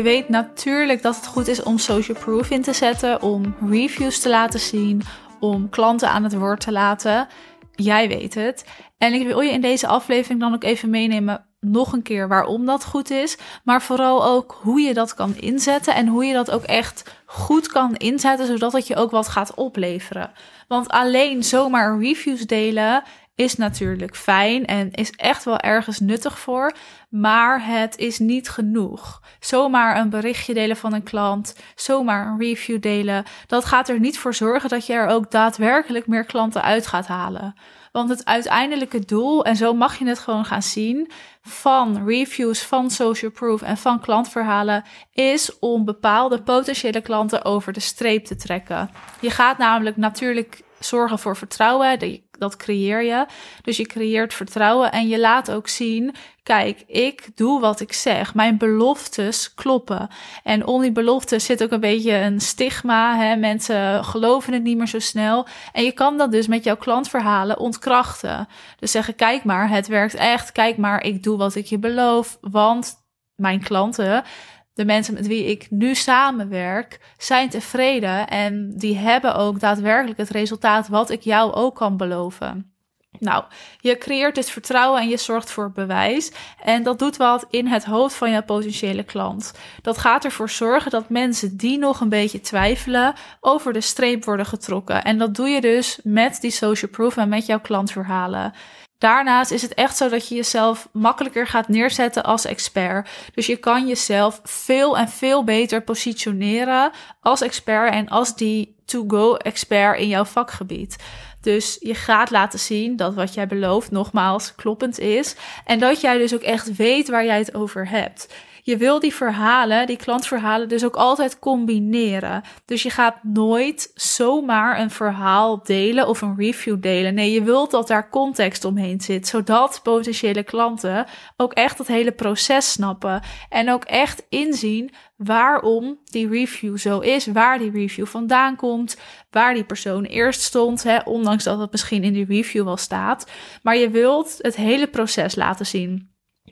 Je weet natuurlijk dat het goed is om social proof in te zetten, om reviews te laten zien, om klanten aan het woord te laten. Jij weet het. En ik wil je in deze aflevering dan ook even meenemen nog een keer waarom dat goed is, maar vooral ook hoe je dat kan inzetten en hoe je dat ook echt goed kan inzetten, zodat het je ook wat gaat opleveren. Want alleen zomaar reviews delen is natuurlijk fijn en is echt wel ergens nuttig voor, maar het is niet genoeg. Zomaar een berichtje delen van een klant, zomaar een review delen, dat gaat er niet voor zorgen dat je er ook daadwerkelijk meer klanten uit gaat halen. Want het uiteindelijke doel, en zo mag je het gewoon gaan zien, van reviews, van social proof en van klantverhalen, is om bepaalde potentiële klanten over de streep te trekken. Je gaat namelijk natuurlijk zorgen voor vertrouwen dat creëer je. Dus je creëert vertrouwen en je laat ook zien: kijk, ik doe wat ik zeg. Mijn beloftes kloppen. En onder die beloftes zit ook een beetje een stigma. Hè? Mensen geloven het niet meer zo snel. En je kan dat dus met jouw klantverhalen ontkrachten. Dus zeggen: kijk maar, het werkt echt. Kijk maar, ik doe wat ik je beloof. Want mijn klanten de mensen met wie ik nu samenwerk zijn tevreden en die hebben ook daadwerkelijk het resultaat wat ik jou ook kan beloven. Nou, je creëert dit vertrouwen en je zorgt voor bewijs. En dat doet wat in het hoofd van je potentiële klant. Dat gaat ervoor zorgen dat mensen die nog een beetje twijfelen, over de streep worden getrokken. En dat doe je dus met die social proof en met jouw klantverhalen. Daarnaast is het echt zo dat je jezelf makkelijker gaat neerzetten als expert. Dus je kan jezelf veel en veel beter positioneren als expert en als die to-go expert in jouw vakgebied. Dus je gaat laten zien dat wat jij belooft nogmaals kloppend is en dat jij dus ook echt weet waar jij het over hebt je wil die verhalen, die klantverhalen, dus ook altijd combineren. Dus je gaat nooit zomaar een verhaal delen of een review delen. Nee, je wilt dat daar context omheen zit, zodat potentiële klanten ook echt het hele proces snappen en ook echt inzien waarom die review zo is, waar die review vandaan komt, waar die persoon eerst stond, hè, ondanks dat het misschien in die review wel staat. Maar je wilt het hele proces laten zien.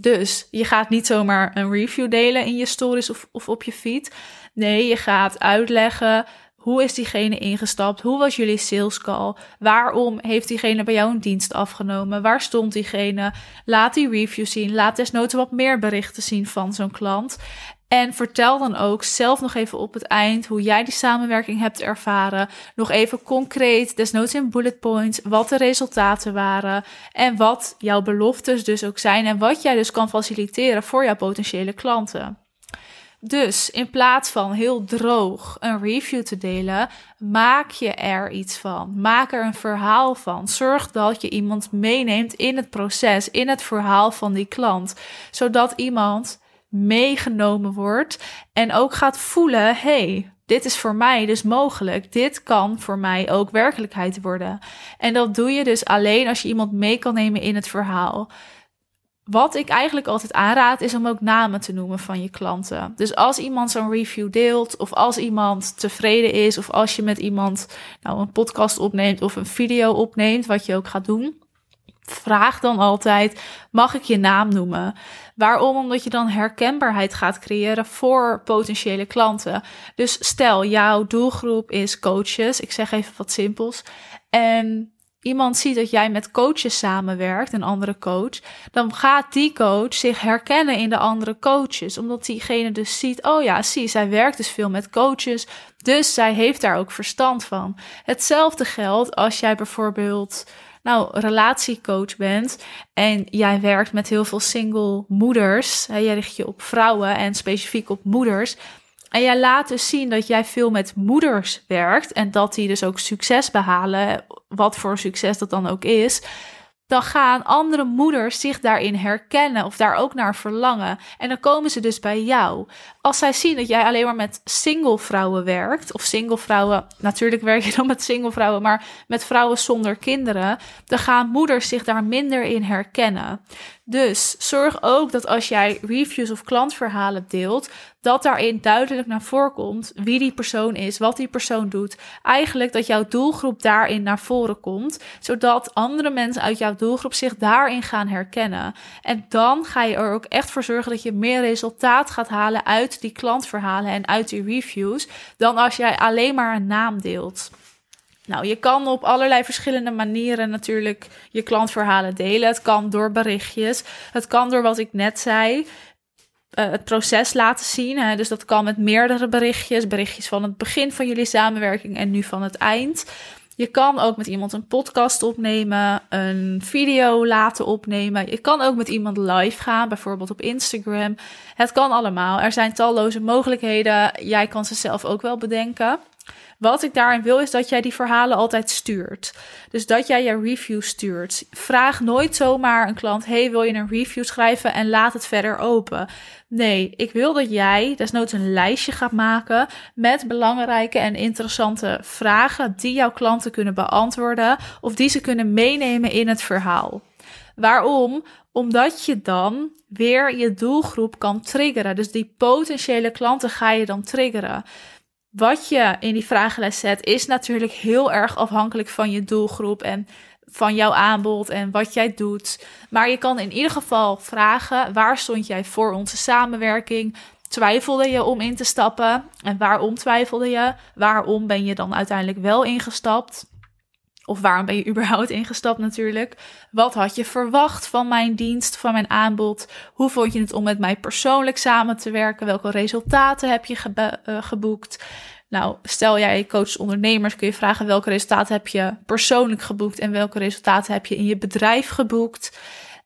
Dus je gaat niet zomaar een review delen in je stories of, of op je feed. Nee, je gaat uitleggen hoe is diegene ingestapt? Hoe was jullie sales call? Waarom heeft diegene bij jou een dienst afgenomen? Waar stond diegene? Laat die review zien. Laat desnoods wat meer berichten zien van zo'n klant. En vertel dan ook zelf nog even op het eind hoe jij die samenwerking hebt ervaren. Nog even concreet, desnoods in bullet points, wat de resultaten waren. En wat jouw beloftes dus ook zijn. En wat jij dus kan faciliteren voor jouw potentiële klanten. Dus in plaats van heel droog een review te delen, maak je er iets van. Maak er een verhaal van. Zorg dat je iemand meeneemt in het proces, in het verhaal van die klant. Zodat iemand meegenomen wordt en ook gaat voelen: hey, dit is voor mij dus mogelijk. Dit kan voor mij ook werkelijkheid worden. En dat doe je dus alleen als je iemand mee kan nemen in het verhaal. Wat ik eigenlijk altijd aanraad is om ook namen te noemen van je klanten. Dus als iemand zo'n review deelt, of als iemand tevreden is, of als je met iemand nou een podcast opneemt of een video opneemt, wat je ook gaat doen, vraag dan altijd: mag ik je naam noemen? Waarom? Omdat je dan herkenbaarheid gaat creëren voor potentiële klanten. Dus stel, jouw doelgroep is coaches. Ik zeg even wat simpels. En iemand ziet dat jij met coaches samenwerkt, een andere coach, dan gaat die coach zich herkennen in de andere coaches. Omdat diegene dus ziet, oh ja, zie, zij werkt dus veel met coaches, dus zij heeft daar ook verstand van. Hetzelfde geldt als jij bijvoorbeeld nou, relatiecoach bent en jij werkt met heel veel single moeders, hè, jij richt je op vrouwen en specifiek op moeders. En jij laat dus zien dat jij veel met moeders werkt en dat die dus ook succes behalen, wat voor succes dat dan ook is dan gaan andere moeders zich daarin herkennen of daar ook naar verlangen. En dan komen ze dus bij jou. Als zij zien dat jij alleen maar met single vrouwen werkt, of single vrouwen, natuurlijk werk je dan met single vrouwen, maar met vrouwen zonder kinderen, dan gaan moeders zich daar minder in herkennen. Dus zorg ook dat als jij reviews of klantverhalen deelt, dat daarin duidelijk naar voren komt wie die persoon is, wat die persoon doet. Eigenlijk dat jouw doelgroep daarin naar voren komt, zodat andere mensen uit jouw doelgroep zich daarin gaan herkennen. En dan ga je er ook echt voor zorgen dat je meer resultaat gaat halen uit die klantverhalen en uit die reviews, dan als jij alleen maar een naam deelt. Nou, je kan op allerlei verschillende manieren natuurlijk je klantverhalen delen. Het kan door berichtjes. Het kan door wat ik net zei. Uh, het proces laten zien. Hè? Dus dat kan met meerdere berichtjes. Berichtjes van het begin van jullie samenwerking en nu van het eind. Je kan ook met iemand een podcast opnemen, een video laten opnemen. Je kan ook met iemand live gaan, bijvoorbeeld op Instagram. Het kan allemaal. Er zijn talloze mogelijkheden. Jij kan ze zelf ook wel bedenken. Wat ik daarin wil is dat jij die verhalen altijd stuurt. Dus dat jij je review stuurt. Vraag nooit zomaar een klant: hey, wil je een review schrijven en laat het verder open. Nee, ik wil dat jij desnoods een lijstje gaat maken met belangrijke en interessante vragen die jouw klanten kunnen beantwoorden of die ze kunnen meenemen in het verhaal. Waarom? Omdat je dan weer je doelgroep kan triggeren. Dus die potentiële klanten ga je dan triggeren. Wat je in die vragenlijst zet, is natuurlijk heel erg afhankelijk van je doelgroep en van jouw aanbod en wat jij doet. Maar je kan in ieder geval vragen: waar stond jij voor onze samenwerking? Twijfelde je om in te stappen? En waarom twijfelde je? Waarom ben je dan uiteindelijk wel ingestapt? Of waarom ben je überhaupt ingestapt natuurlijk? Wat had je verwacht van mijn dienst, van mijn aanbod? Hoe vond je het om met mij persoonlijk samen te werken? Welke resultaten heb je uh, geboekt? Nou, stel jij coach ondernemers, kun je vragen welke resultaten heb je persoonlijk geboekt en welke resultaten heb je in je bedrijf geboekt?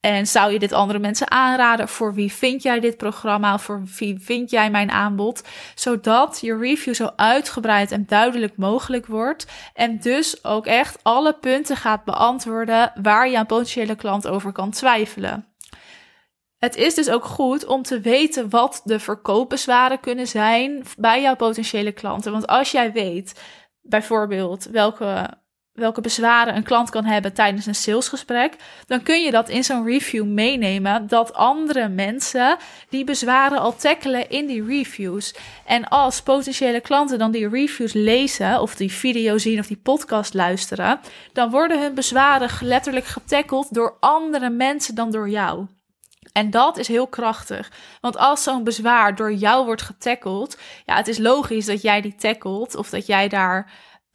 En zou je dit andere mensen aanraden? Voor wie vind jij dit programma? Voor wie vind jij mijn aanbod? Zodat je review zo uitgebreid en duidelijk mogelijk wordt. En dus ook echt alle punten gaat beantwoorden waar je een potentiële klant over kan twijfelen. Het is dus ook goed om te weten wat de verkoopbezwaren kunnen zijn bij jouw potentiële klanten. Want als jij weet bijvoorbeeld welke welke bezwaren een klant kan hebben tijdens een salesgesprek, dan kun je dat in zo'n review meenemen dat andere mensen die bezwaren al tackelen in die reviews. En als potentiële klanten dan die reviews lezen of die video zien of die podcast luisteren, dan worden hun bezwaren letterlijk getackeld door andere mensen dan door jou. En dat is heel krachtig. Want als zo'n bezwaar door jou wordt getackeld, ja, het is logisch dat jij die tackelt of dat jij daar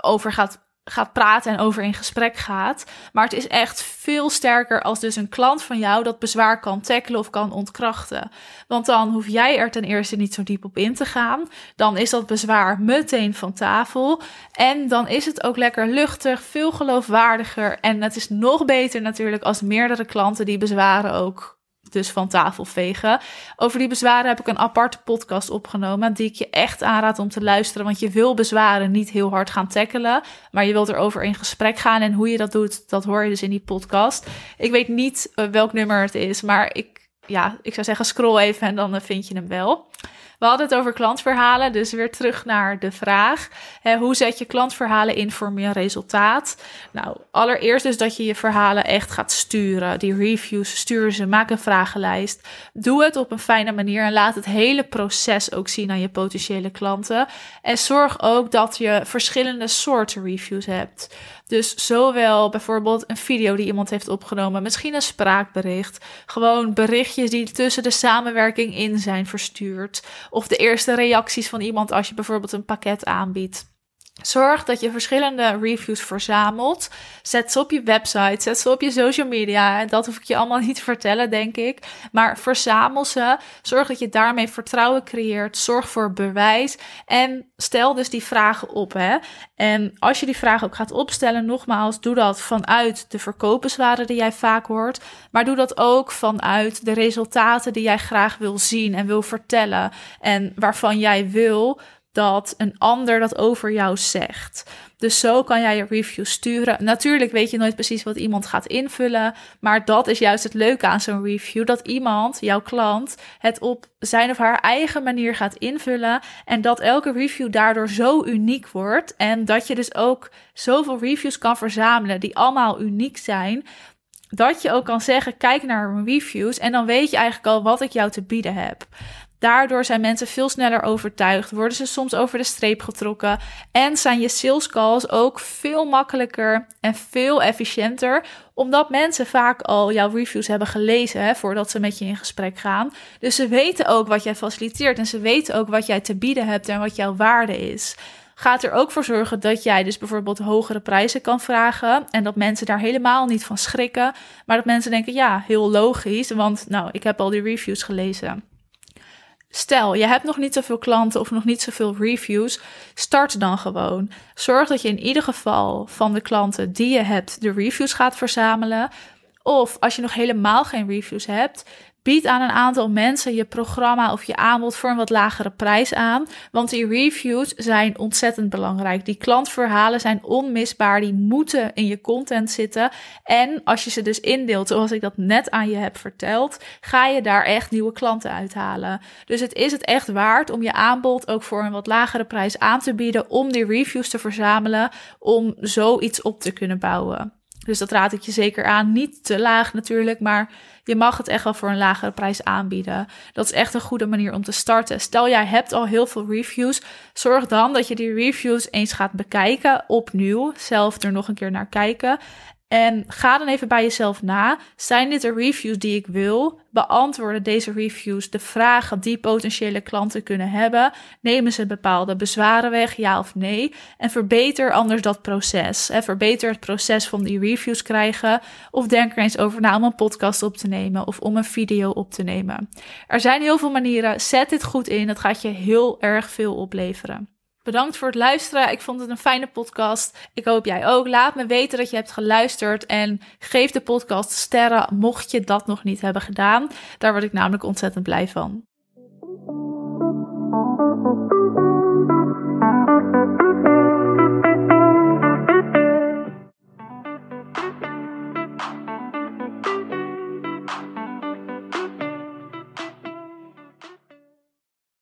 over gaat gaat praten en over in gesprek gaat. Maar het is echt veel sterker als dus een klant van jou dat bezwaar kan tackelen of kan ontkrachten. Want dan hoef jij er ten eerste niet zo diep op in te gaan. Dan is dat bezwaar meteen van tafel. En dan is het ook lekker luchtig, veel geloofwaardiger. En het is nog beter natuurlijk als meerdere klanten die bezwaren ook dus van tafel vegen. Over die bezwaren heb ik een aparte podcast opgenomen die ik je echt aanraad om te luisteren, want je wil bezwaren niet heel hard gaan tackelen, maar je wilt erover in gesprek gaan en hoe je dat doet, dat hoor je dus in die podcast. Ik weet niet eh, welk nummer het is, maar ik ja, ik zou zeggen scroll even en dan eh, vind je hem wel. We hadden het over klantverhalen, dus weer terug naar de vraag. Hè, hoe zet je klantverhalen in voor meer resultaat? Nou, allereerst is dat je je verhalen echt gaat sturen. Die reviews, stuur ze, maak een vragenlijst. Doe het op een fijne manier en laat het hele proces ook zien aan je potentiële klanten. En zorg ook dat je verschillende soorten reviews hebt. Dus zowel bijvoorbeeld een video die iemand heeft opgenomen, misschien een spraakbericht, gewoon berichtjes die tussen de samenwerking in zijn verstuurd, of de eerste reacties van iemand als je bijvoorbeeld een pakket aanbiedt. Zorg dat je verschillende reviews verzamelt. Zet ze op je website, zet ze op je social media. Dat hoef ik je allemaal niet te vertellen, denk ik. Maar verzamel ze. Zorg dat je daarmee vertrouwen creëert. Zorg voor bewijs. En stel dus die vragen op. Hè. En als je die vragen ook gaat opstellen, nogmaals, doe dat vanuit de verkoopbezwaren die jij vaak hoort. Maar doe dat ook vanuit de resultaten die jij graag wil zien en wil vertellen. En waarvan jij wil dat een ander dat over jou zegt. Dus zo kan jij je review sturen. Natuurlijk weet je nooit precies wat iemand gaat invullen, maar dat is juist het leuke aan zo'n review: dat iemand, jouw klant, het op zijn of haar eigen manier gaat invullen en dat elke review daardoor zo uniek wordt en dat je dus ook zoveel reviews kan verzamelen die allemaal uniek zijn dat je ook kan zeggen: kijk naar mijn reviews en dan weet je eigenlijk al wat ik jou te bieden heb. Daardoor zijn mensen veel sneller overtuigd, worden ze soms over de streep getrokken en zijn je sales calls ook veel makkelijker en veel efficiënter, omdat mensen vaak al jouw reviews hebben gelezen hè, voordat ze met je in gesprek gaan. Dus ze weten ook wat jij faciliteert en ze weten ook wat jij te bieden hebt en wat jouw waarde is gaat er ook voor zorgen dat jij dus bijvoorbeeld hogere prijzen kan vragen. En dat mensen daar helemaal niet van schrikken. Maar dat mensen denken, ja, heel logisch, want nou, ik heb al die reviews gelezen. Stel, je hebt nog niet zoveel klanten of nog niet zoveel reviews. Start dan gewoon. Zorg dat je in ieder geval van de klanten die je hebt de reviews gaat verzamelen. Of als je nog helemaal geen reviews hebt, Bied aan een aantal mensen je programma of je aanbod voor een wat lagere prijs aan. Want die reviews zijn ontzettend belangrijk. Die klantverhalen zijn onmisbaar. Die moeten in je content zitten. En als je ze dus indeelt, zoals ik dat net aan je heb verteld, ga je daar echt nieuwe klanten uithalen. Dus het is het echt waard om je aanbod ook voor een wat lagere prijs aan te bieden. Om die reviews te verzamelen. Om zoiets op te kunnen bouwen. Dus dat raad ik je zeker aan. Niet te laag natuurlijk, maar je mag het echt wel voor een lagere prijs aanbieden. Dat is echt een goede manier om te starten. Stel jij hebt al heel veel reviews, zorg dan dat je die reviews eens gaat bekijken opnieuw. Zelf er nog een keer naar kijken. En ga dan even bij jezelf na. Zijn dit de reviews die ik wil? Beantwoorden deze reviews de vragen die potentiële klanten kunnen hebben? Nemen ze bepaalde bezwaren weg, ja of nee? En verbeter anders dat proces. Verbeter het proces van die reviews krijgen. Of denk er eens over na om een podcast op te nemen of om een video op te nemen. Er zijn heel veel manieren. Zet dit goed in. Dat gaat je heel erg veel opleveren. Bedankt voor het luisteren. Ik vond het een fijne podcast. Ik hoop jij ook. Laat me weten dat je hebt geluisterd en geef de podcast sterren mocht je dat nog niet hebben gedaan. Daar word ik namelijk ontzettend blij van.